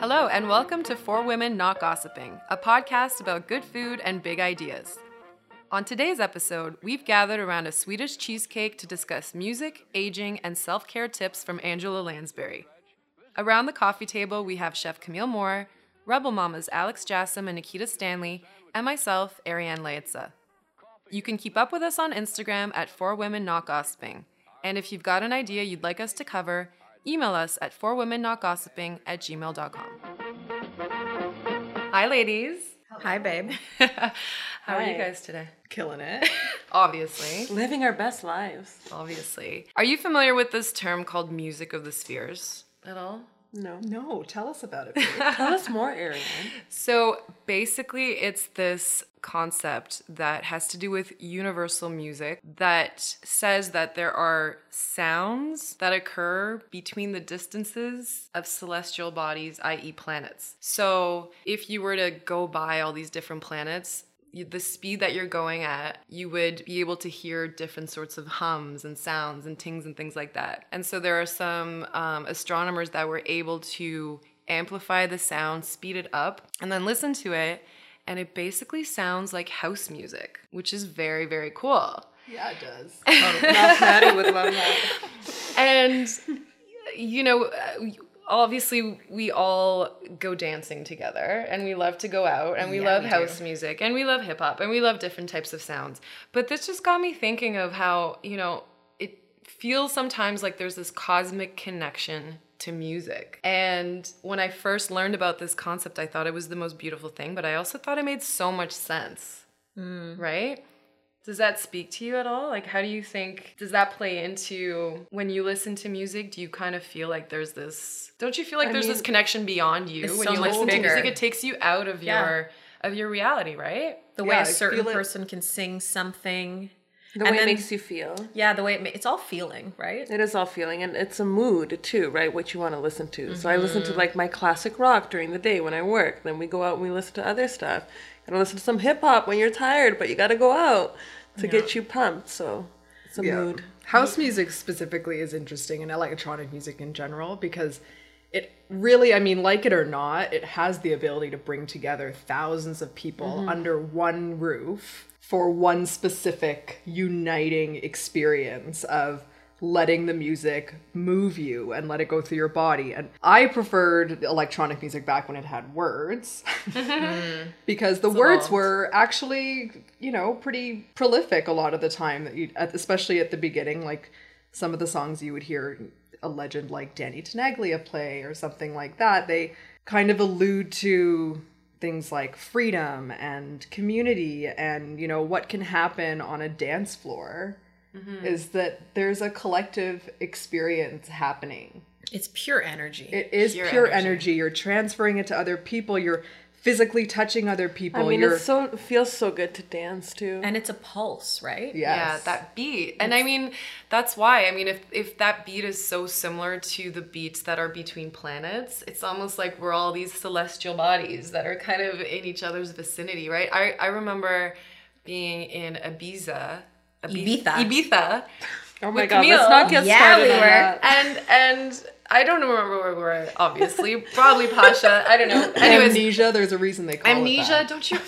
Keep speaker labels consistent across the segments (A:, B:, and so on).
A: Hello, and welcome to Four Women Not Gossiping, a podcast about good food and big ideas. On today's episode, we've gathered around a Swedish cheesecake to discuss music, aging, and self care tips from Angela Lansbury. Around the coffee table, we have Chef Camille Moore, Rebel Mamas Alex Jassam and Nikita Stanley, and myself, Ariane Leitza. You can keep up with us on Instagram at Four Women Not Gossiping. And if you've got an idea you'd like us to cover, email us at fourwomennotgossiping at gmail.com. Hi, ladies.
B: Hi, babe.
A: How are you guys today?
B: Killing it.
A: Obviously.
C: Living our best lives.
A: Obviously. Are you familiar with this term called music of the spheres at all?
C: No.
B: No, tell us about it.
C: Tell us more, Ariane.
A: So basically, it's this concept that has to do with universal music that says that there are sounds that occur between the distances of celestial bodies, i.e., planets. So if you were to go by all these different planets, the speed that you're going at, you would be able to hear different sorts of hums and sounds and tings and things like that. And so there are some um, astronomers that were able to amplify the sound, speed it up, and then listen to it. And it basically sounds like house music, which is very, very cool.
B: yeah, it does.
C: Mathemati would love that.
A: And, you know, uh, obviously we all go dancing together and we love to go out and we
B: Yeah,
A: love
B: we
A: house
B: do.
A: music and we love hip hop and we love different types of sounds. But this just got me thinking of how, you know, it feels sometimes like there's this cosmic connection to music. And when I first learned about this concept, I thought it was the most beautiful thing, but I also thought it made so much sense. Mm. Right? Does that speak to you at all? Like, how do you think, does that play into when you listen to music? Do you kind of feel like there's this, don't you feel like
C: I
A: there's this connection beyond you when
B: so
A: you listen
B: bigger.
A: to music? It takes you out of
B: Yeah.
A: your, of your reality, right?
B: The way
C: Yeah,
B: a
C: I
B: certain
C: feel it-
B: person can sing something.
C: The
B: And
C: way
B: then-
C: it makes you feel.
B: Yeah, the way it ma- it's all feeling, right?
C: It is all feeling, and it's a mood too, right? What you want to listen to. So I listen to mm-hmm. like my classic rock during the day when I work. Then we go out and we listen to other stuff. Gotta listen to some hip hop when you're tired, but you gotta go out to get you pumped. So it's a
D: Yeah.
C: mood.
D: House music specifically is interesting and electronic music in general because it really, I mean, like it or not, it has the ability to bring together thousands of people mm-hmm. under one roof for one specific uniting experience of letting the music move you and let it go through your body. And I preferred electronic music back when it had words mm. because the words
A: evolved.
D: were actually, you know, pretty prolific a lot of the time that you especially at the beginning like some of the songs you would hear a legend like Danny Tenaglia play or something like that. They kind of allude to things like freedom and community and you know what can happen on a dance floor Mm-hmm. is that there's a collective experience happening
B: It's pure energy.
D: it is
A: Pure
D: pure,
A: energy.
D: energy. You're transferring it to other people. You're physically touching other people.
C: I mean,
D: You're
C: it's so it feels so good to dance too.
B: and it's a pulse, right?
D: yes.
A: Yeah, that beat. And I mean, that's why. I mean, if if that beat is so similar to the beats that are between planets, it's almost like we're all these celestial bodies that are kind of in each other's vicinity, right? I I remember being in Ibiza,
B: Ibiza.
A: Ibiza.
C: oh my
A: with
C: god,
A: Camille.
C: let's not get
B: Yeah,
C: started
B: we
C: on
B: were.
C: that.
A: And and I don't remember where we were, obviously. Probably Pacha. I don't know. Anyways,
D: amnesia. There's a reason they call
A: amnesia
D: it that.
A: don't you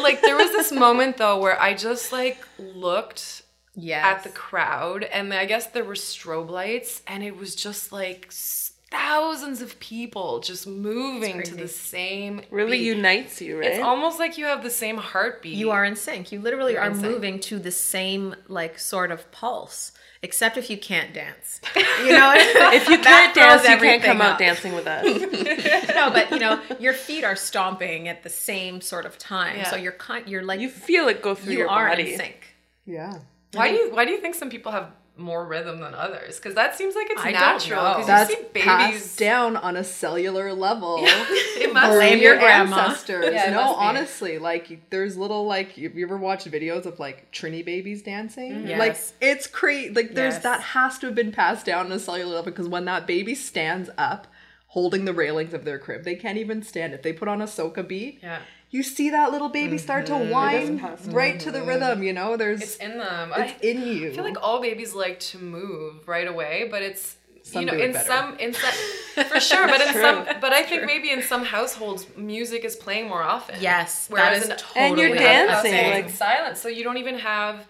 A: like there was this moment though where i just like looked
B: Yes.
A: at the crowd and i guess there were strobe lights and it was just like s- thousands of people just moving to the same
C: really
A: beat.
C: unites you, right?
A: it's almost like you have the same heartbeat
B: You are in sync. You literally
A: You're
B: are
A: in sync.
B: moving to the same like sort of pulse, except if you can't dance. You know,
C: if you can't dance, you can't come
B: everything
C: out dancing with us.
B: no, but you know, your feet are stomping at the same sort of time,
A: Yeah.
B: so you're kind, you're like
C: You feel it go through
B: you
C: your
B: are
C: body.
B: in sync.
D: Yeah.
A: why do you why do you think some people have more rhythm than others because that seems like it's
B: I don't
A: natural
B: know.
A: because
D: That's
A: you see babies
D: passed down on a cellular level.
A: it must
B: Blame
D: Blame
B: your
D: your
B: grandma.
D: ancestors.
A: Yeah,
D: no, honestly, like there's little like you, you ever watched videos of like Trini babies dancing? Mm-hmm.
B: Yes.
D: Like it's crazy. Like there's
B: Yes.
D: that has to have been passed down on a cellular level because when that baby stands up, holding the railings of their crib, they can't even stand. If they put on a soca beat,
A: yeah
D: you see that little baby start to whine right to the rhythm. You know, there's
A: it's in them
D: it's
A: I,
D: in you.
A: I feel like all babies like to move right away, but it's
D: Some
A: you know, in
D: better.
A: some, in some, for sure, but in some, but I think maybe in some households, music is playing more often.
B: Yes, that
A: Whereas
B: is
A: in
B: totally
C: And you're
B: what I was
C: dancing, like-
A: like silence, so you don't even have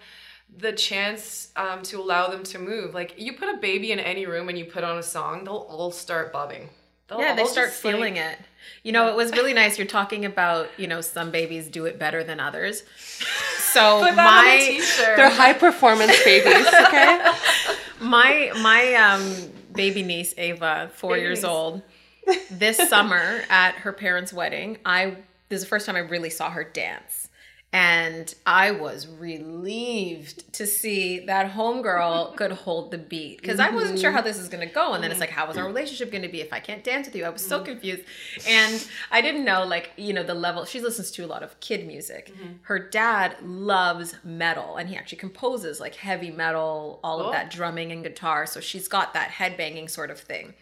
A: the chance um, to allow them to move. Like you put a baby in any room and you put on a song, they'll all start bobbing. They'll
B: yeah, they start
A: just, like-
B: feeling it. You know, it was really nice. You're talking about, you know, some babies do it better than others. So
A: Put that on a
B: my.
C: They're high performance babies, okay?
B: my my um baby niece Ava, four
A: Baby
B: years
A: niece.
B: old, this summer at her parents' wedding, I this is the first time I really saw her dance. And I was relieved to see that homegirl could hold the beat because I wasn't sure mm-hmm. how this is going to go. And then it's like, how is our mm-hmm. relationship going to be if I can't dance with you? I was so confused. And I didn't know, like, you know, the level. She listens to a lot of kid music. Mm-hmm. Her dad loves metal and he actually composes like heavy metal, all of
A: oh.
B: that drumming and guitar. So she's got that headbanging sort of thing.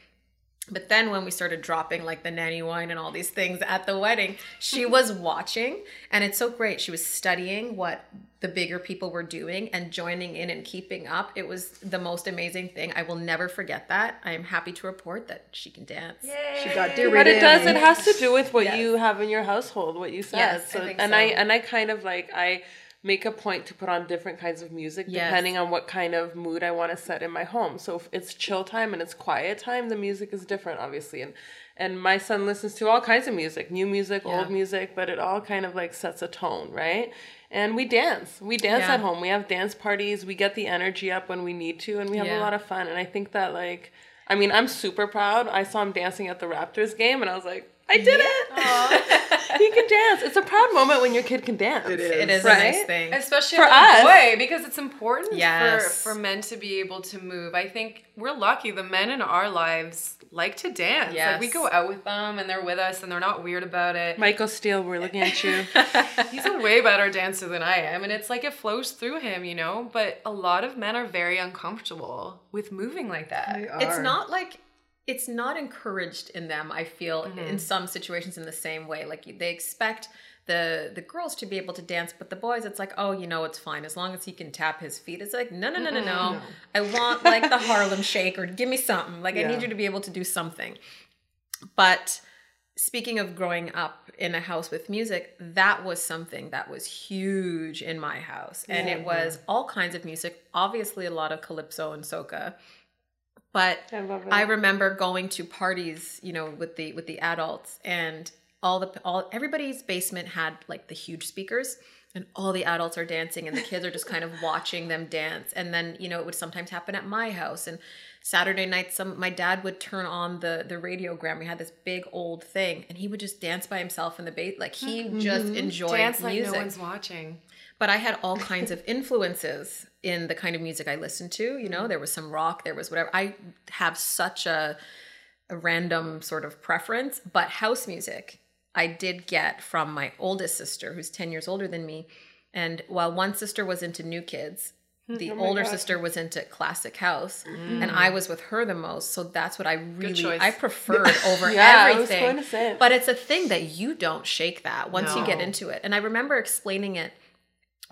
B: But then when we started dropping like the nanny wine and all these things at the wedding, she was watching and it's so great. She was studying what the bigger people were doing and joining in and keeping up. It was the most amazing thing. I will never forget that. I am happy to report that she can dance. Yay.
D: She got
C: But
D: derated.
C: it does. It has to do with what
B: Yes.
C: you have in your household, what you said.
B: Yes, I
C: so,
B: think
C: and
B: so.
C: I and I kind of like I make a point to put on different kinds of music
B: Yes.
C: depending on what kind of mood I want to set in my home. So if it's chill time and it's quiet time, the music is different, obviously. And and my son listens to all kinds of music, new music,
B: Yeah.
C: old music, but it all kind of like sets a tone, right? And we dance. We dance
B: Yeah.
C: at home. We have dance parties. We get the energy up when we need to, and we have
B: Yeah.
C: a lot of fun. And I think that like. I mean, I'm super proud. I saw him dancing at the Raptors game, and I was like, I did it. he can dance. It's a proud moment when your kid can dance.
D: It is.
B: It is a nice thing.
A: especially
C: For
A: for
C: us.
A: a boy because it's important
B: Yes.
A: for for men to be able to move i think we're lucky the men in our lives like to dance like we go out with them and they're with us and they're not weird about it
C: Michael Steele, we're looking at you.
A: he's a way better dancer than i am and it's like it flows through him you know but a lot of men are very uncomfortable with moving like that
D: They
B: it's not like it's not encouraged in them i feel
A: Mm-hmm.
B: in some situations in the same way. Like they expect the the girls to be able to dance but the boys it's like oh you know it's fine. As long as he can tap his feet. It's like no no no no no. I want like the harlem shake or give me something. Like i need you to be able to do something. But speaking of growing up in a house with music, that was something that was huge in my house. And it was all kinds of music, obviously a lot of calypso and soca. But
C: I.
B: I remember going to parties, you know, with the with the adults and all the all everybody's basement had like the huge speakers and all the adults are dancing and the kids are just kind of watching them dance. And then, you know, it would sometimes happen at my house and Saturday night some my dad would turn on the the radiogram. We had this big old thing and he would just dance by himself in the base like he just mm-hmm. enjoyed
A: dance like
B: music
A: no one's watching
B: but I had all kinds of influences in the kind of music I listened to. You know, mm-hmm. there was some rock, there was whatever. I have such a, a random sort of preference, but house music I did get from my oldest sister, who's 10 years older than me. And while one sister was into new kids, hmm, the oh older sister was into classic house, and mm. I was with her the most. So that's what I really. I preferred over
C: Yeah, I was
B: everything.
C: going to say it.
B: But it's a thing that you don't shake that once you get into it. And I remember explaining it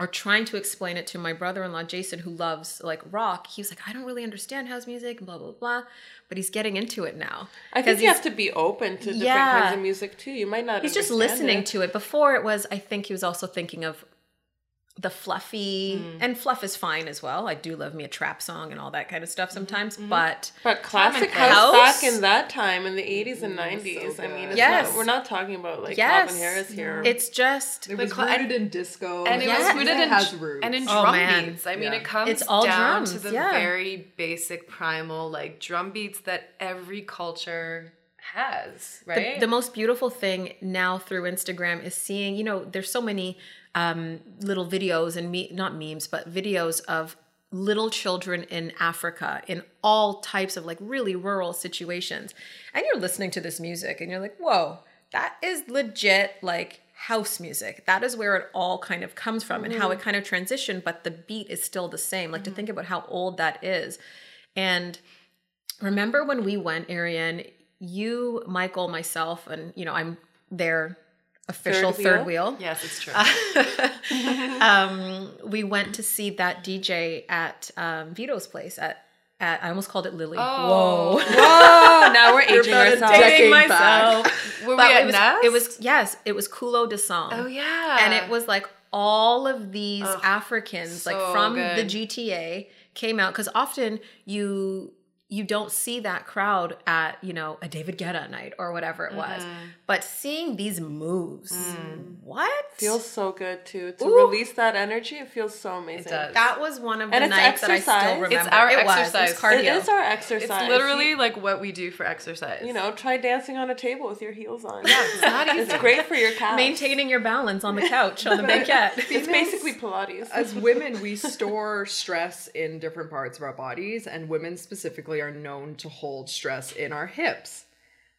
B: or trying to explain it to my brother-in-law Jason who loves like rock. He was like, "I don't really understand house music and blah blah blah." But he's getting into it now.
C: I think you have to be open to different
B: Yeah.
C: kinds of music too. You might not.
B: He's just listening
C: it.
B: to it. Before it was I think he was also thinking of the fluffy
C: Mm.
B: and fluff is fine as well. I do love me a trap song and all that kind of stuff
C: Mm-hmm,
B: sometimes, but
C: But classic house,
B: House?
C: back in that time in the 80s and 90s. I mean, it's
B: Yes.
C: not, we're not talking about like
B: yes,
C: Calvin Harris here.
B: It's just
D: It was
A: cla-
D: rooted in disco.
A: and it
B: Yes.
A: was rooted
D: It
A: in
D: has roots.
A: and in
B: Oh,
A: drum
B: man.
A: beats. I mean,
D: Yeah.
A: it comes
B: It's all
A: down
B: drums,
A: to the
B: yeah.
A: very basic primal like drum beats that every culture has, right?
B: The, the most beautiful thing now through Instagram is seeing, you know, there's so many um, little videos and me, not memes, but videos of little children in Africa in all types of like really rural situations. And you're listening to this music and you're like, whoa, that is legit like house music. That is where it all kind of comes from and how it kind of transitioned, but the beat is still the same. Like to think about how old that is. And remember when we went, Ariane, you, Michael, myself, and you know, I'm their official
C: Third
B: third
C: wheel?
B: wheel.
A: yes, it's true.
B: um, we went to see that DJ at um, Vito's place at at I almost called it Lily.
A: Oh.
B: Whoa.
C: Oh, now we're aging ourselves.
B: Dating myself.
A: Were
B: But
A: we at
B: it was,
A: Nest?
B: it was yes, it was Culoe De Song.
A: Oh yeah.
B: and it was like all of these Africans like from
A: good.
B: the GTA came out because often you you don't see that crowd at you know a David Guetta night or whatever it was,
A: Mm-hmm.
B: but seeing these moves,
A: Mm.
B: what
C: feels so good too. To
B: Ooh.
C: release that energy, it feels so amazing.
A: does.
B: that was one of the
C: And it's
B: nights that I still remember.
C: It's
A: our
B: it was,
A: exercise.
B: It was cardio.
C: It is our exercise.
A: it's literally like what we do for exercise.
C: You know, try dancing on a table with your heels on.
A: Yeah, it's not easy.
C: It's great for your calves.
B: maintaining your balance on the couch on the banquette.
C: It's basically Pilates.
D: As women, we store stress in different parts of our bodies, and women specifically are known to hold stress in our hips.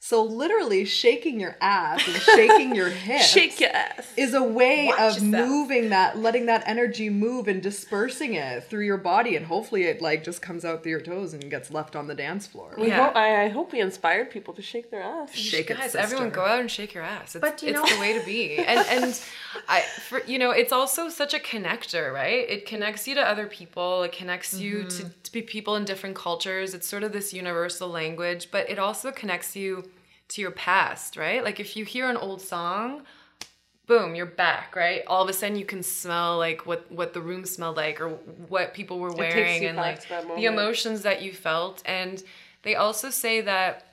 D: So literally shaking your ass and shaking your hips
C: Shake your ass.
D: is a way
B: Watch
D: of
B: yourself.
D: moving that, letting that energy move and dispersing it through your body, and hopefully it like just comes out through your toes and gets left on the dance floor.
C: We
A: Yeah.
C: hope, I, I hope we inspired people to shake their ass.
D: Shake it,
A: Guys,
D: sister.
A: everyone go out and shake your ass. It's,
B: But you
A: it's
B: know-
A: the way to be. And and I for you know, it's also such a connector, right? It connects you to other people. It connects you to, mm-hmm. to be people in different cultures. It's sort of this universal language, but it also connects you to your past, right? Like if you hear an old song, boom, you're back, right? All of a sudden you can smell like what what the room smelled like or what people were wearing and like the emotions that you felt. And they also say that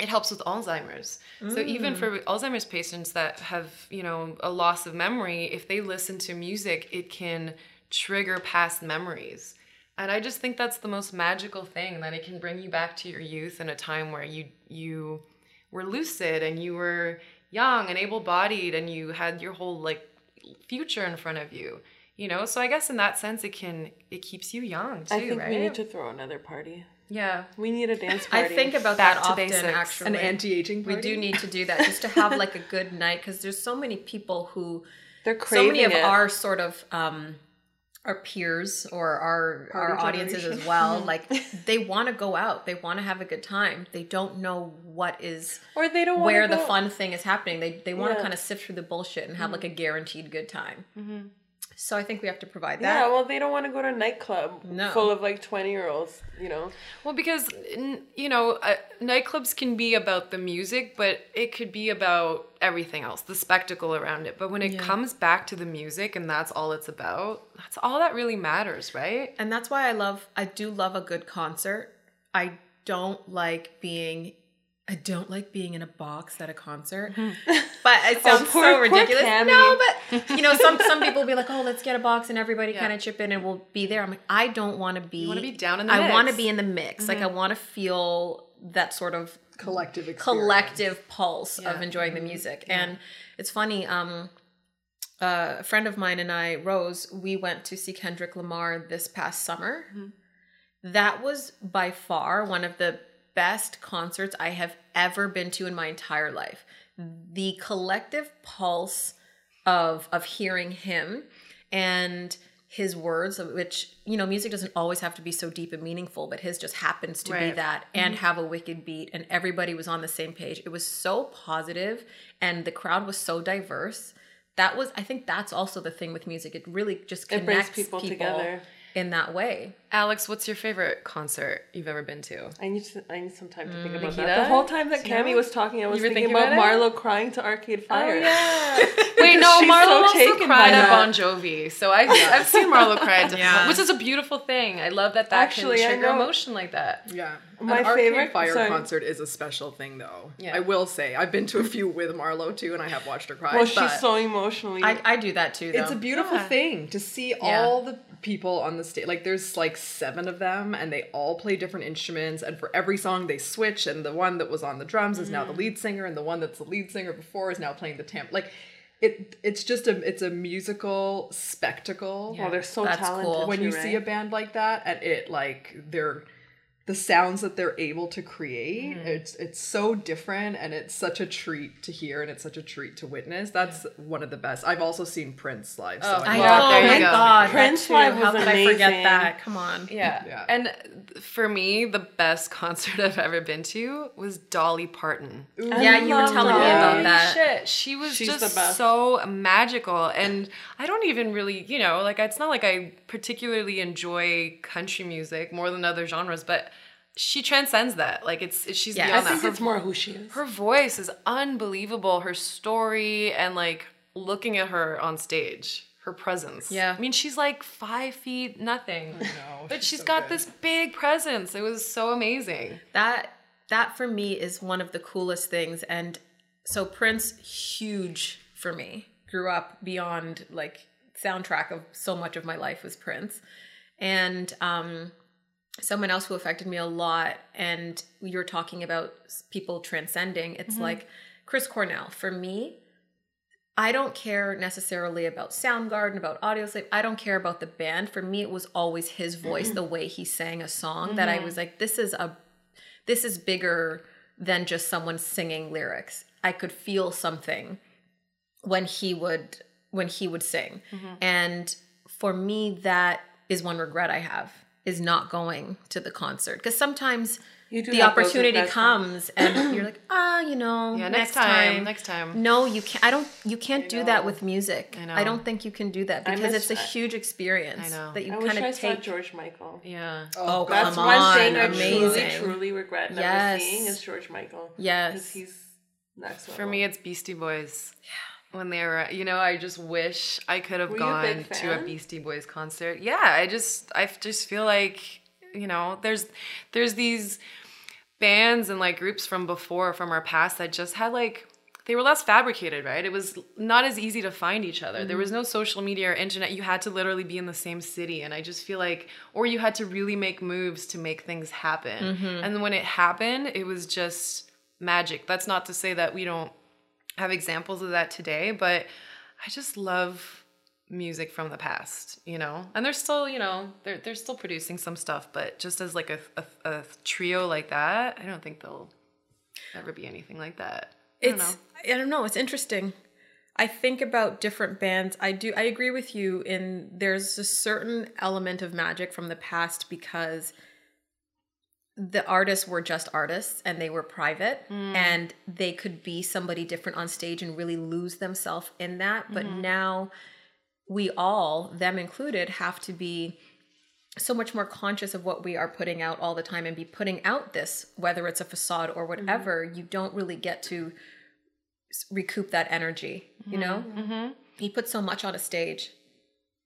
A: it helps with Alzheimer's. So even for Alzheimer's patients that have, you know, a loss of memory, if they listen to music, it can trigger past memories. And I just think that's the most magical thing that it can bring you back to your youth in a time where you you were lucid and you were young and able-bodied and you had your whole like future in front of you. You know, so I guess in that sense it can it keeps you young too,
C: I think
A: right?
C: we need to throw another party.
A: yeah.
C: We need a dance party I
B: think about
A: Back
B: that
A: to
B: often
A: basics.
B: actually.
D: An anti-aging party we
B: do need to do that just to have like a good night because there's so many people who
C: They're
B: crazy
C: so
B: many of
C: it.
B: our sort of um our peers or our our
D: Party
B: audiences as well like they want to go out they want to have a good time they don't know what is
C: or they don't
B: where the
C: go.
B: fun thing is happening they they want to
C: Yeah.
B: kind of sift through the bullshit and have like a guaranteed good time
A: Mm-hmm.
B: So i think we have to provide that.
C: Yeah, well, they don't want to go to a nightclub
B: No.
C: full of like twenty year olds. You know,
A: Well, because you know, uh, nightclubs can be about the music, but it could be about everything else, the spectacle around it. But when it comes back to the music and that's all it's about, that's all that really matters, right?
B: and that's why i love i do love a good concert i don't like being I don't like being in a box at a concert, but it sounds
C: poor-
B: so ridiculous. No, but you know, some some people will be like, "Oh, let's get a box and everybody
A: Yeah.
B: kind of chip in and we'll be there." I'm like, I don't want to be.
A: wanna be down in the
B: I want to be in the mix. Like, I want to feel that sort of
D: collective experience.
B: collective pulse of
A: Yeah.
B: enjoying the music. And it's funny, um, uh, a friend of mine and I, Rose, we went to see Kendrick Lamar this past summer. That was by far one of the best concerts I have ever been to in my entire life. The collective pulse of of hearing him and his words which you know music doesn't always have to be so deep and meaningful but his just happens to be that and mm-hmm. have a wicked beat and everybody was on the same page. It was so positive and the crowd was so diverse. That was i think that's also the thing with music. It really just
C: It
B: connects
C: brings people together.
B: In that way
A: Alex, what's your favorite concert you've ever been to?
C: I need to, I need some time to think mm, about
A: Nikita?
C: that. The whole time that Cammy was talking, I was thinking,
A: thinking
C: about,
A: about?
C: Marlo crying to Arcade oh, Fire. Yeah.
A: Wait, no,
C: She's
A: Marlo
C: so
A: also cried at. Bon Jovi. So I, I've seen Marlo cry, to,
B: Yeah.
A: which is a beautiful thing. I love that that
C: Actually, I
A: can trigger
C: know-
A: emotion like that.
D: Yeah.
C: My
D: An Arcade
C: favorite-
D: Fire
C: sorry.
D: concert is a special thing, though.
A: Yeah.
D: I will say I've been to a few with Marlo too, and I have watched her cry.
C: Well,
D: but
C: she's so emotionally.
B: i, I do that too though.
D: it's a beautiful
A: Yeah.
D: thing to see all the people on the stage. Like there's like seven of them, and they all play different instruments. And for every song, they switch. And the one that was on the drums is now the mm-hmm. lead singer, and the one that's the lead singer before is now playing the tamp. Like it, it's just a it's a musical spectacle.
C: well, they're so
B: That's
C: talented.
B: cool.
D: when you
C: too,
D: see a band like that and it like they're the sounds that they're able to create mm. it's it's so different and it's such a treat to hear and it's such a treat to witness that's one of the best i've also seen prince live so
A: Oh,
B: I
A: Well,
B: know.
A: there you oh
B: my
A: go.
B: God,
C: Prince
B: that too.
C: Live
B: How
C: was
B: could I forget that? Come on.
A: Yeah.
D: Yeah.
A: And for me, the best concert I've ever been to was Dolly Parton.
B: yeah, you were
C: love
B: telling me about that.
A: shit, she was
C: She's
A: just so magical. And I don't even really, you know, like it's not like I particularly enjoy country music more than other genres, but she transcends that. Like it's, it's she's
B: Yeah, I
C: I think
A: that.
C: it's more who she is.
A: Her voice is unbelievable. Her story and like looking at her on stage, her presence.
B: Yeah.
A: I mean, she's like five feet nothing.
D: know,
A: But
D: she's
A: she's
D: so
A: got
D: good.
A: this big presence. It was so amazing.
B: that that for me is one of the coolest things and so prince huge for me grew up beyond like soundtrack of so much of my life was prince and um someone else who affected me a lot and you're talking about people transcending it's mm-hmm. like chris cornell for me I don't care necessarily about Soundgarden, about Audioslave. I don't care about the band. For me, it was always his voice, mm-hmm. the way he sang a song that I was mm-hmm. like, this is a this is bigger than just someone singing lyrics. I could feel something when he would when he would sing. And for me that is one regret I have is not going to the concert because sometimes
C: You do
B: the opportunity
C: regrets,
B: comes and you're like, "Ah, you know,
A: Yeah,
B: next,
A: next time,
B: time,
A: next time.
B: No, you can't I don't you can't do that with music.
A: I know.
B: I don't think you can do that because it's a huge experience
A: I know.
B: that you kind
C: I
B: of
C: saw
B: take
C: George Michael.
A: Yeah.
B: Oh,
C: That's
B: come
C: one
B: on,
C: thing I truly, truly regret never
B: Yes.
C: seeing is George Michael.
B: yes
C: he's next
A: For me, it's Beastie Boys. Yeah. When they were, you know, I just wish I could have
C: Were you a
A: gone to a? Beastie Boys concert. Yeah, I just, i just feel like, you know, there's, there's these bands and like groups from before, from our past that just had like, they were less fabricated, right? It was not as easy to find each other. There was
C: Mm-hmm.
A: no social media or internet. You had to literally be in the same city. And I just feel like, or you had to really make moves to make things happen.
C: Mm-hmm.
A: And when it happened, it was just magic. That's not to say that we don't have examples of that today, but I just love music from the past, you know? And they're still, you know, they're they're still producing some stuff, but just as like a a, a trio like that, I don't think they'll ever be anything like that. I don't
B: it's
A: know.
B: I don't know, it's interesting. I think about different bands. I do I agree with you in there's a certain element of magic from the past because the artists were just artists and they were private mm. and they could be somebody different on stage and really lose themselves in that. But mm-hmm. now we all, them included, have to be so much more conscious of what we are putting out all the time and be putting out this, whether it's a facade or mm-hmm. whatever, you don't really get to recoup that energy, you know? Mm-hmm. You put so much on a stage.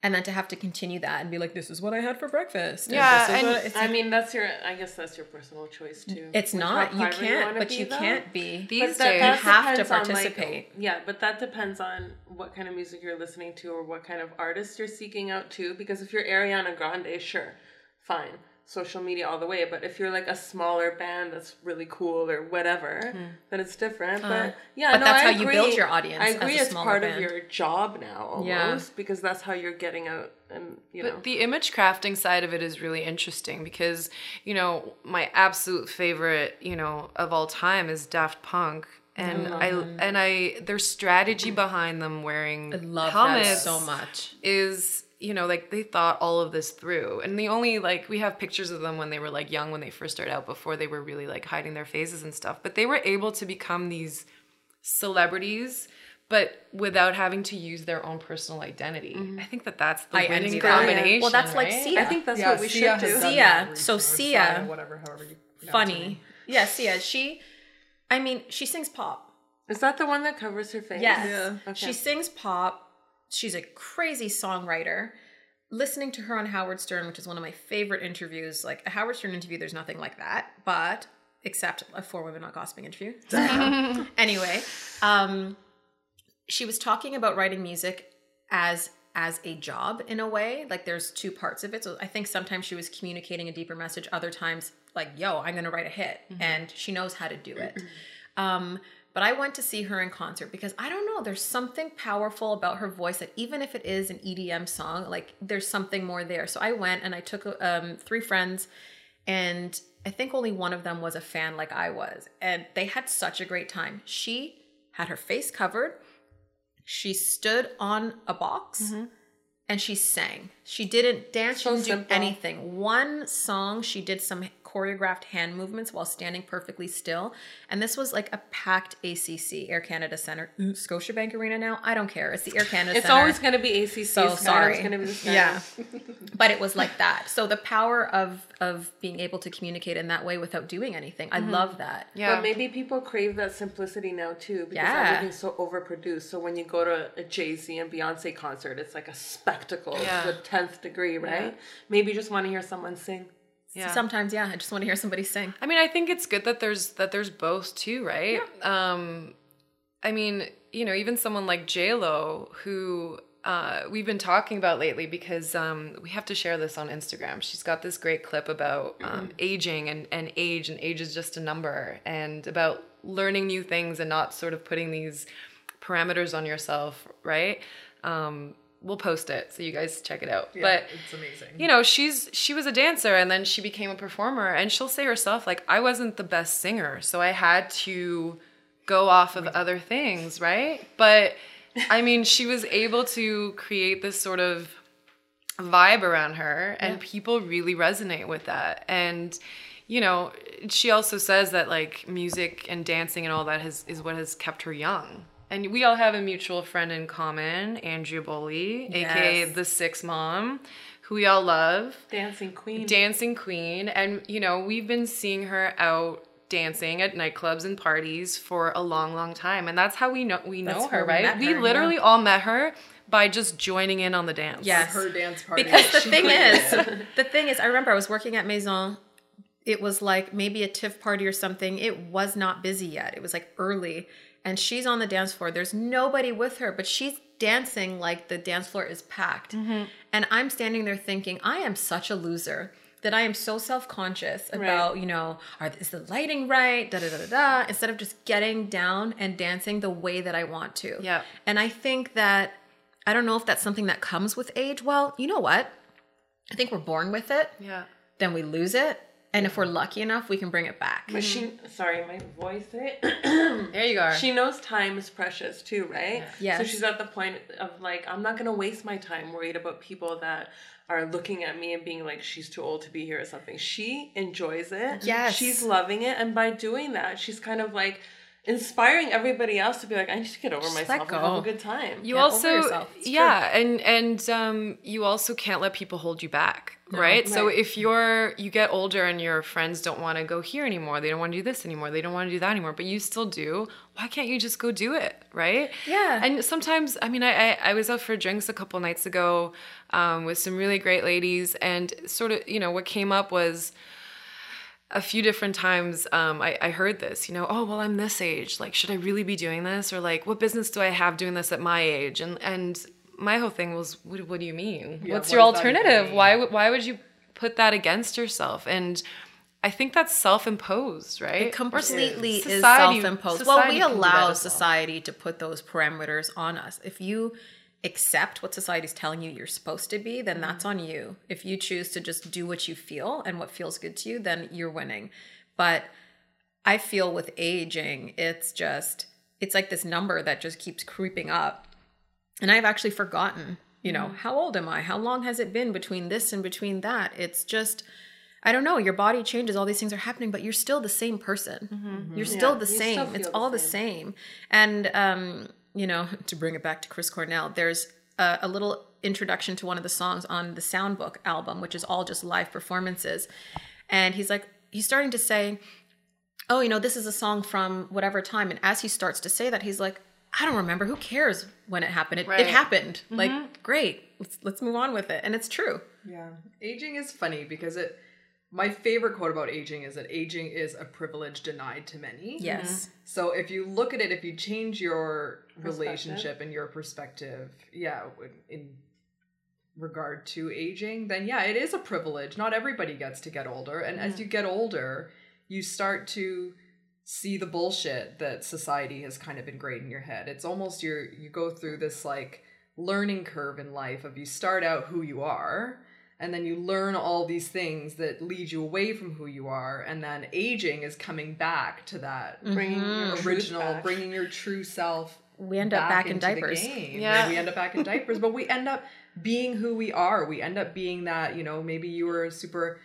B: And then to have to continue that and be like, this is what I had for breakfast.
A: Yeah, and
C: I mean, that's your. I guess that's your personal choice too.
B: it's not. You can't,
C: wanna
B: but
C: be,
B: you
C: though.
B: can't be.
A: These
C: that-
A: days,
C: that
B: have to
C: on, like,
B: participate.
C: yeah, but that depends on what kind of music you're listening to or what kind of artist you're seeking out too. Because if you're Ariana Grande, sure, fine, social media all the way. But if you're like a smaller band that's really cool or whatever, then it's different. but yeah.
B: Uh, but
C: no,
B: that's
C: I
B: how you build your audience
C: I
B: as
C: agree.
B: a
C: it's part
B: band.
C: of your job now, almost,
B: Yeah.
C: because that's how you're getting out and you know.
A: But the image crafting side of it is really interesting because, you know, my absolute favorite, you know, of all time is Daft Punk. And I, and I their strategy behind them wearing
B: I love
A: helmets
B: that so much.
A: is you know like they thought all of this through and the only like we have pictures of them when they were like young when they first started out before they were really like hiding their faces and stuff but they were able to become these celebrities but without having to use their own personal identity mm-hmm. i think that that's the
B: I
A: winning
B: envy that.
A: combination
B: Well, that's like
A: right?
B: Sia.
C: I think that's
D: Yeah,
C: what we
D: Sia
C: should
D: has
C: do.
D: done
B: Sia.
D: that
B: So
D: recently,
B: Sia-
D: Sia, whatever, however you pronounce
B: Funny.
D: name.
B: Yeah, Sia. She, I mean, she sings pop.
C: Is that the one that covers her face?
B: Yes.
D: Yeah.
C: Okay.
B: She sings pop. She's a crazy songwriter. Listening to her on Howard Stern, which is one of my favorite interviews, like a Howard Stern interview, there's nothing like that, but except a Four Women Not Gossiping interview. anyway, um, she was talking about writing music as as a job in a way like there's two parts of it so i think sometimes she was communicating a deeper message other times like yo i'm gonna write a hit and she knows how to do it um, but i went to see her in concert because i don't know there's something powerful about her voice that even if it is an edm song like there's something more there so i went and i took um, three friends and i think only one of them was a fan like i was and they had such a great time she had her face covered she stood on a box and she sang. She didn't dance, she didn't do
C: simple.
B: anything. One song, she did some choreographed hand movements while standing perfectly still. And this was like a packed ACC, Air Canada Center. Mm, Scotiabank Arena now? I don't care. It's the Air Canada
C: It's
B: Center.
C: always going to be ACC.
B: so sorry.
C: It's going to be the
B: yeah, but it was like that. So the power of of being able to communicate in that way without doing anything, I mm-hmm. love that.
A: Yeah.
C: But maybe people crave that simplicity now too because
B: Yeah.
C: everything's so overproduced. So when you go to a Jay Z and Beyonce concert, it's like a spectacle
A: Yeah.
C: to the tenth degree, right? Maybe you just want to hear someone sing.
A: Yeah.
B: Sometimes, yeah, I just want to hear somebody sing.
A: I mean, I think it's good that there's that there's both too, right? Um, I mean, you know, even someone like J Lo, who uh, we've been talking about lately, because um, we have to share this on Instagram. She's got this great clip about um, aging and and age, and age is just a number, and about learning new things and not sort of putting these parameters on yourself, right? Um, we'll post it so you guys check it out. but
D: it's amazing.
A: you know she's she was a dancer and then she became a performer and she'll say herself like i wasn't the best singer so i had to go off of other things right? But i mean she was able to create this sort of vibe around her and people really resonate with that. And you know she also says that like music and dancing and all that has is what has kept her young and we all have a mutual friend in common andrea Boley, aka the six mom who we all love
C: Dancing Queen.
A: dancing queen and you know we've been seeing her out dancing at nightclubs and parties for a long long time and that's how we know we know
B: That's
A: her
B: where we
A: right
B: met
A: we
B: her,
A: literally all met her by just joining in on the dance
B: Yes.
D: her dance party.
B: Because the thing is, the thing is, I remember I was working at Maison. It was like maybe a TIFF party or something. It was not busy yet. It was like early. And she's on the dance floor. There's nobody with her, but she's dancing like the dance floor is packed. Mm-hmm. And I'm standing there thinking, I am such a loser that I am so self conscious about, you know, are, is the lighting right? Da da da da da. Instead of just getting down and dancing the way that I want to.
A: Yeah.
B: And I think that I don't know if that's something that comes with age. Well, you know what? I think we're born with it,
A: yeah
B: then we lose it. And if we're lucky enough, we can bring it back.
C: But she, sorry, my voice. It.
A: there you go
C: She knows time is precious too, right?
B: Yes.
C: So she's at the point of like, I'm not gonna waste my time worried about people that are looking at me and being like, she's too old to be here or something. She enjoys it.
B: Yes.
C: She's loving it, and by doing that, she's kind of like inspiring everybody else to be like, I need to get over myself and have
B: go.
C: a good time.
A: you
B: Get
A: also
B: yourself. It's
A: yeah and and um you also can't let people hold you back right? so if you're you get older and your friends don't want to go here anymore they don't want to do this anymore they don't want to do that anymore but you still do why can't you just go do it right
B: Yeah.
A: and sometimes i mean i i, I was out for drinks a couple nights ago um, with some really great ladies and sort of you know what came up was a few different times um, I, I heard this, you know, oh well, I'm this age. Like, should I really be doing this, or like, what business do I have doing this at my age? And and my whole thing was, what, what do you mean?
D: Yeah,
A: What's
D: what
A: your
D: does that even
A: alternative? Why would why would you put that against yourself? And I think that's self-imposed, right?
B: It completely is self-imposed. Well, we
A: can do that
B: allow society to put those parameters on us. If you accept what society's telling you you're supposed to be, then that's mm-hmm. on you. If you choose to just do what you feel and what feels good to you, then you're winning. But I feel with aging, it's just it's like this number that just keeps creeping up. And I've actually forgotten, you know, mm-hmm. how old am I? How long has it been between this and between that? It's just I don't know. Your body changes. All these things are happening, but you're still the same person. Mm-hmm. You're still
C: Yeah,
B: the
C: you
B: same.
C: still
B: it's
C: the
B: all the
C: same.
B: same. And um, you know, to bring it back to Chris Cornell, there's a, a little introduction to one of the songs on the Songbook album, which is all just live performances. And he's like, he's starting to say, "Oh, you know, this is a song from whatever time." And as he starts to say that, he's like, "I don't remember. Who cares when it happened? It,
A: Right.
B: it happened. Like, mm-hmm. great. Let's let's move on with it." And it's true.
D: Yeah. Aging is funny because it my favorite quote about aging is that aging is a privilege denied to many.
B: Yes. Mm-hmm.
D: So if you look at it, if you change your relationship and your perspective, yeah, in regard to aging, then yeah, it is a privilege. Not everybody gets to get older. And as mm-hmm. you get older, you start to see the bullshit that society has kind of ingrained in your head. It's almost you're you go through this like learning curve in life of you start out who you are and then you learn all these things that lead you away from who you are and then aging is coming back to that
C: Bringing your mm-hmm.
D: original bringing your true self
B: we end up back, in diapers.
A: Yeah.
D: We end up back in diapers, but we end up being who we are. We end up being that, you know, maybe you were a super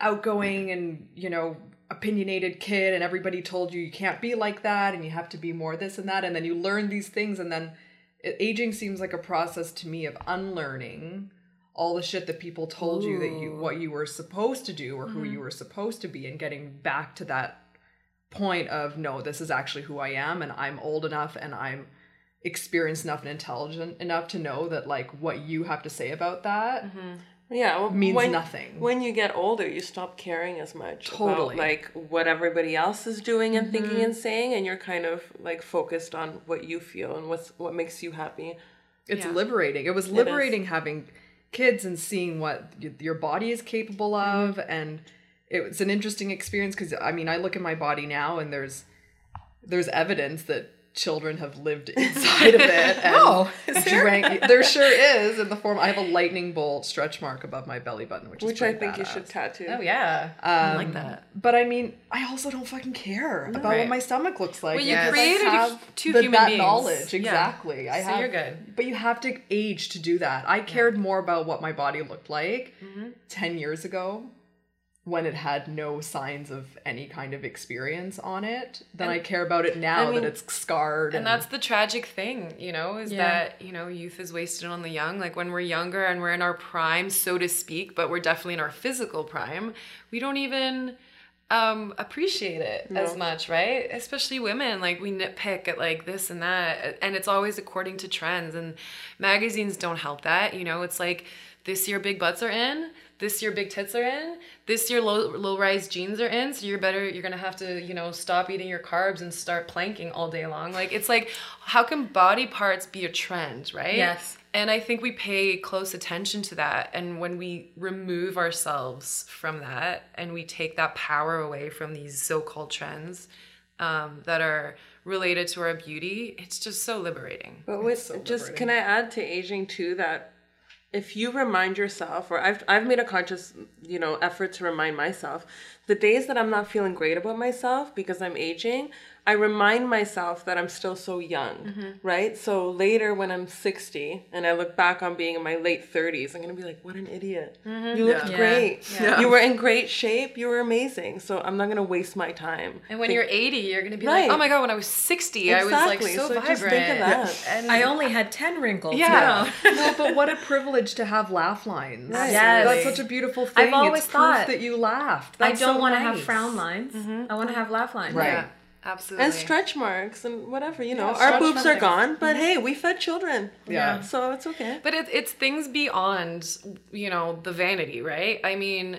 D: outgoing and, you know, opinionated kid and everybody told you you can't be like that and you have to be more this and that and then you learn these things and then uh, aging seems like a process to me of unlearning all the shit that people told you that you what you were supposed to do or who you mm-hmm. were supposed to be and getting back to that point of no this is actually who i am and i'm old enough and i'm experienced enough and intelligent enough to know that like what you have to say about that mm-hmm.
C: Yeah, well,
D: means
C: when,
D: nothing.
C: When you get older, you stop caring as much
D: Totally.
C: about like what everybody else is doing and thinking mm-hmm. and saying, and you're kind of like focused on what you feel and what's what makes you happy.
D: it's
A: Yeah.
D: liberating it was liberating having kids and seeing what y- your body is capable mm-hmm. of and it was an interesting experience because i mean i look at my body now and there's there's evidence that children have lived inside of it and
B: Oh, there?
D: drank there sure is in the form i have a lightning bolt stretch mark above my belly button which is
C: Which I
D: pretty
C: think you should tattoo.
A: Oh yeah, I like that.
D: But I mean, I also don't fucking care about what my stomach looks like.
A: Well, you
D: because I
A: created
D: have
A: two
D: the-
A: human
D: that
A: beings.
D: knowledge.
A: Yeah.
D: Exactly. I
A: So
D: have,
A: you're good.
D: But you have to age to do that. I cared more about what my body looked like
A: Mm-hmm.
D: 10 years ago when it had no signs of any kind of experience on it than I care about it now
C: I mean-
D: that it's scarred.
A: And that's the tragic thing, you know, is
B: Yeah.
A: that, you know, youth is wasted on the young. Like when we're younger and we're in our prime, so to speak, but we're definitely in our physical prime, we don't even um appreciate it as much, right? Especially women, like we nitpick at like this and that, and it's always according to trends and magazines don't help that, you know, it's like this year big butts are in, this year big tits are in, this year low low rise jeans are in, so you're better you're gonna have to, you know, stop eating your carbs and start planking all day long. Like it's like how can body parts be a trend, right?
B: Yes.
A: And I think we pay close attention to that. And when we remove ourselves from that and we take that power away from these so called trends um, that are related to our beauty, it's just so liberating.
C: But with
D: so
C: just can I add to aging too that if you remind yourself, or I've I've made a conscious you know effort to remind myself, the days that I'm not feeling great about myself because I'm aging, I remind myself that I'm still so young, mm-hmm. right? So later when I'm 60 and I look back on being in my late 30s, I'm gonna be like, what an idiot! Mm-hmm. You looked
B: Yeah.
C: great.
D: Yeah.
C: You were in great shape. You were amazing. So I'm not gonna waste my time.
A: And when
C: think-
A: you're 80, you're going to be
C: Right.
A: like, oh my God, when I was 60, I was like so,
C: So
A: vibrant.
C: just think of that.
A: And
B: I only had 10 wrinkles.
A: Yeah.
B: you
D: no, but what a privilege to have laugh lines.
C: Right.
B: Yes.
D: That's such a beautiful thing.
B: I've always
D: it's proof
B: thought-
D: that you laughed.
B: I don't
D: so
B: want to
D: nice.
B: have frown lines. Mm-hmm. I want to have laugh lines.
D: Right.
A: Yeah, absolutely.
C: and stretch marks and whatever you know
D: Yeah,
C: our boobs are gone but hey we fed children
D: Yeah.
C: so it's okay
A: But it, it's things beyond, you know, the vanity, right? I mean,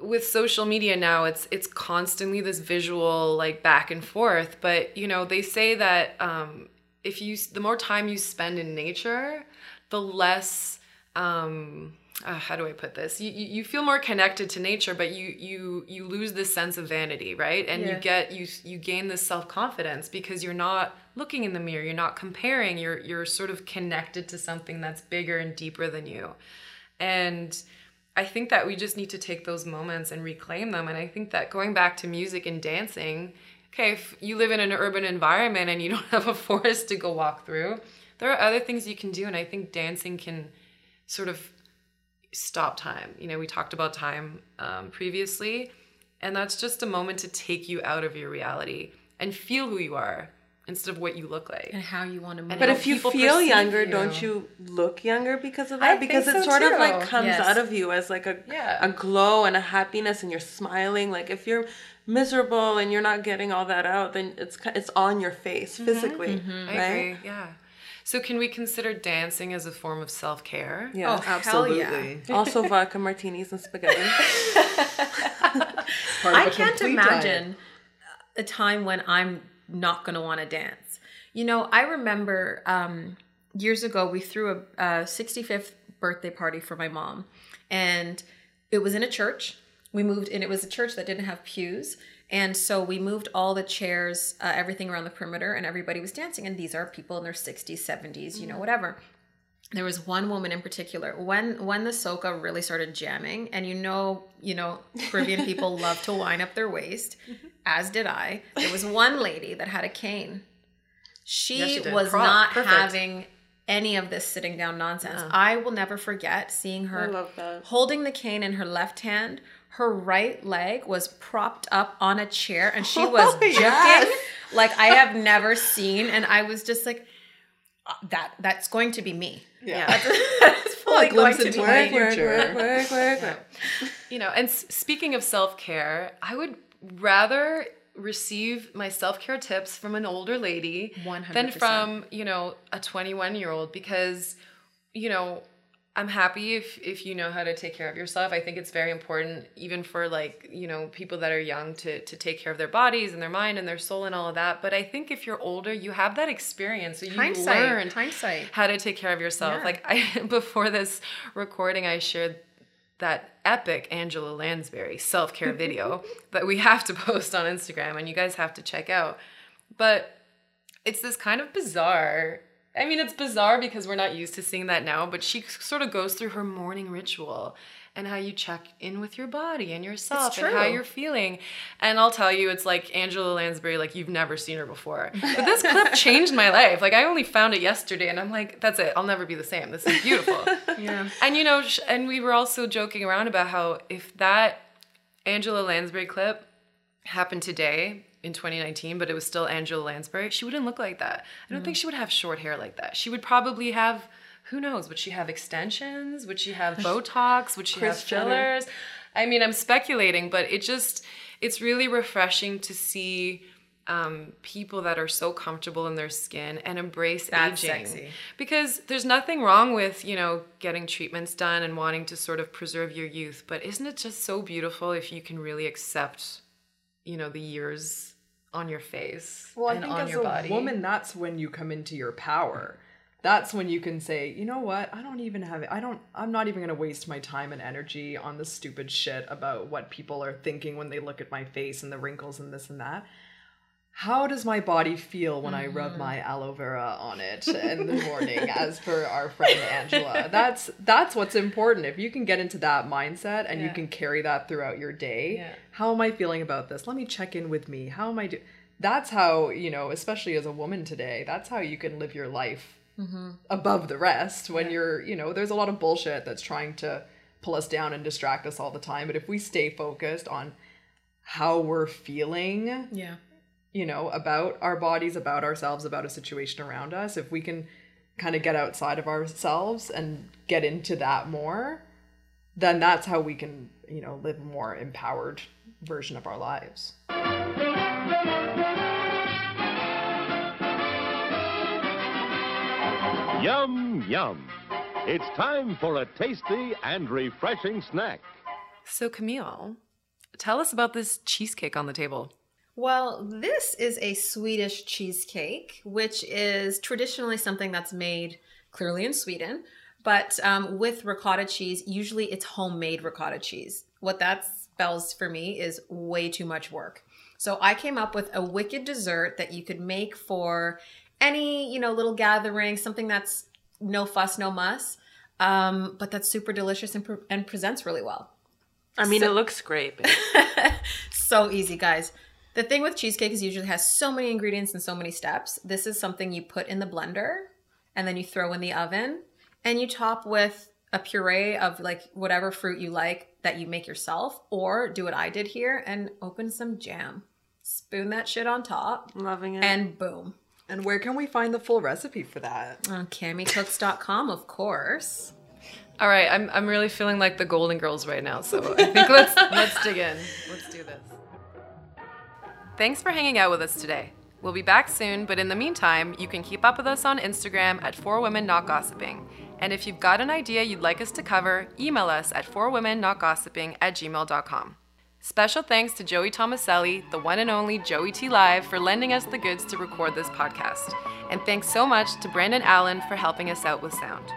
A: with social media now, it's it's constantly this visual like back and forth. But you know, they say that um, if you the more time you spend in nature, the less um, uh, how do I put this? You, you you feel more connected to nature, but you you you lose this sense of vanity, right? And you get you you gain this self confidence because you're not looking in the mirror, you're not comparing, you're you're sort of connected to something that's bigger and deeper than you, and I think that we just need to take those moments and reclaim them. And I think that going back to music and dancing, okay, if you live in an urban environment and you don't have a forest to go walk through, there are other things you can do. And I think dancing can sort of stop time. You know, we talked about time um, previously, and that's just a moment to take you out of your reality and feel who you are instead of what you look like.
B: And how you want to move.
C: but if you feel younger
A: you.
C: don't you look younger because of
A: I
C: that because
A: think
C: it
A: so
C: sort of like comes
B: Yes.
C: out of you as like a
A: Yeah.
C: a glow and a happiness and you're smiling like if you're miserable and you're not getting all that out then it's it's on your face physically
A: Mm-hmm. I
C: right
A: agree. Yeah. So can we consider dancing as a form of self care?
C: yeah
B: Oh, hell yeah.
D: Absolutely.
C: also vodka martinis and spaghetti
D: Part of
B: I
D: a
B: can't imagine
D: diet.
B: a time when I'm not going to want to dance. You know, I remember um, years ago we threw a, a 65th birthday party for my mom, and it was in a church. We moved, and it was a church that didn't have pews. And so we moved all the chairs, uh, everything around the perimeter, and everybody was dancing. And these are people in their 60s, 70s, you know, whatever there was one woman in particular when when the soca really started jamming and you know you know caribbean people love to wind up their waist as did i there was one lady that had a cane She,
A: Yeah, she
B: was
A: Prop.
B: not
A: Perfect.
B: having any of this sitting down nonsense. I will never forget seeing her
C: I love that.
B: holding the cane in her left hand. Her right leg was propped up on a chair and she was
C: Oh,
B: jerking
C: yes.
B: like I have never seen. And I was just like, "Uh, that that's going to be me.
C: Yeah.
B: That's fully
D: a
B: going
D: glimpse
B: to be
D: my
B: me.
C: Work, work, work, work, work, work.
A: You know, and s- speaking of self care, I would rather receive my self care tips from an older lady than
B: 100%.
A: from, you know, a 21 year old because, you know, I'm happy if if you know how to take care of yourself. I think it's very important even for like, you know, people that are young to to take care of their bodies and their mind and their soul and all of that. But I think if you're older, you have that experience. So you
B: Hindsight,
A: learned
B: hindsight.
A: how to take care of yourself.
B: Yeah.
A: Like I before this recording I shared that epic Angela Lansbury self-care video that we have to post on Instagram and you guys have to check out. But it's this kind of bizarre I mean, it's bizarre because we're not used to seeing that now, but she sort of goes through her morning ritual and how you check in with your body and yourself and how you're feeling. And I'll tell you, it's like Angela Lansbury, like you've never seen her before. But this clip changed my life. Like I only found it yesterday and I'm like, that's it. I'll never be the same. This is beautiful.
B: Yeah.
A: And you know, and we were also joking around about how if that Angela Lansbury clip happened today in 2019, but it was still Angela Lansbury, she wouldn't look like that. I don't think she would have short hair like that. She would probably have, who knows, would she have extensions? Would she have Botox? Would she have
C: Jenner.
A: fillers? I mean, I'm speculating, but it just, it's really refreshing to see um, people that are so comfortable in their skin and embrace
B: That's
A: aging
B: sexy.
A: because there's nothing wrong with you know getting treatments done and wanting to sort of preserve your youth but isn't it just so beautiful if you can really accept you know the years on your face
D: Well, I think
A: on
D: as
A: your
D: a
A: body
D: woman, that's when you come into your power. That's when you can say, you know what? I don't even have it. I don't. I'm not even gonna waste my time and energy on the stupid shit about what people are thinking when they look at my face and the wrinkles and this and that. How does my body feel when I rub mm. my aloe vera on it in the morning, as per our friend Angela? That's that's what's important. If you can get into that mindset and you can carry that throughout your day,
A: Yeah.
D: how am I feeling about this? Let me check in with me. How am I doing? That's how, you know, especially as a woman today, that's how you can live your life mm-hmm. above the rest when you're, you know, there's a lot of bullshit that's trying to pull us down and distract us all the time. But if we stay focused on how we're feeling,
B: Yeah.
D: You know, about our bodies, about ourselves, about a situation around us, if we can kind of get outside of ourselves and get into that more, then that's how we can, you know, live a more empowered version of our lives.
E: Yum, yum. It's time for a tasty and refreshing snack.
A: so camille tell us about this cheesecake on the table
B: Well, this is a Swedish cheesecake, which is traditionally something that's made clearly in Sweden, but um, with ricotta cheese. Usually it's homemade ricotta cheese. What that spells for me is way too much work. So I came up with a wicked dessert that you could make for any, you know, little gathering, something that's no fuss, no muss, um, but that's super delicious and, pre- and presents really well.
C: I mean, it looks great.
B: So easy, guys. The thing with cheesecake is usually has so many ingredients and so many steps. This is something you put in the blender and then you throw in the oven and you top with a puree of like whatever fruit you like that you make yourself or do what I did here and open some jam. Spoon that shit on top
C: Loving it.
B: and boom.
D: And where can we find the full recipe for that?
B: On CamiCooks.com, of course.
A: all right i'm, I'm really feeling like the golden girls right now so i think let's let's dig in let's do this thanks for hanging out with us today we'll be back soon but in the meantime you can keep up with us on instagram at four women not gossiping and if you've got an idea you'd like us to cover email us at four women not gossiping at gmail.com Special thanks to Joey Tomaselli, the one and only Joey T Live, for lending us the goods to record this podcast. And thanks so much to Brandon Allen for helping us out with sound.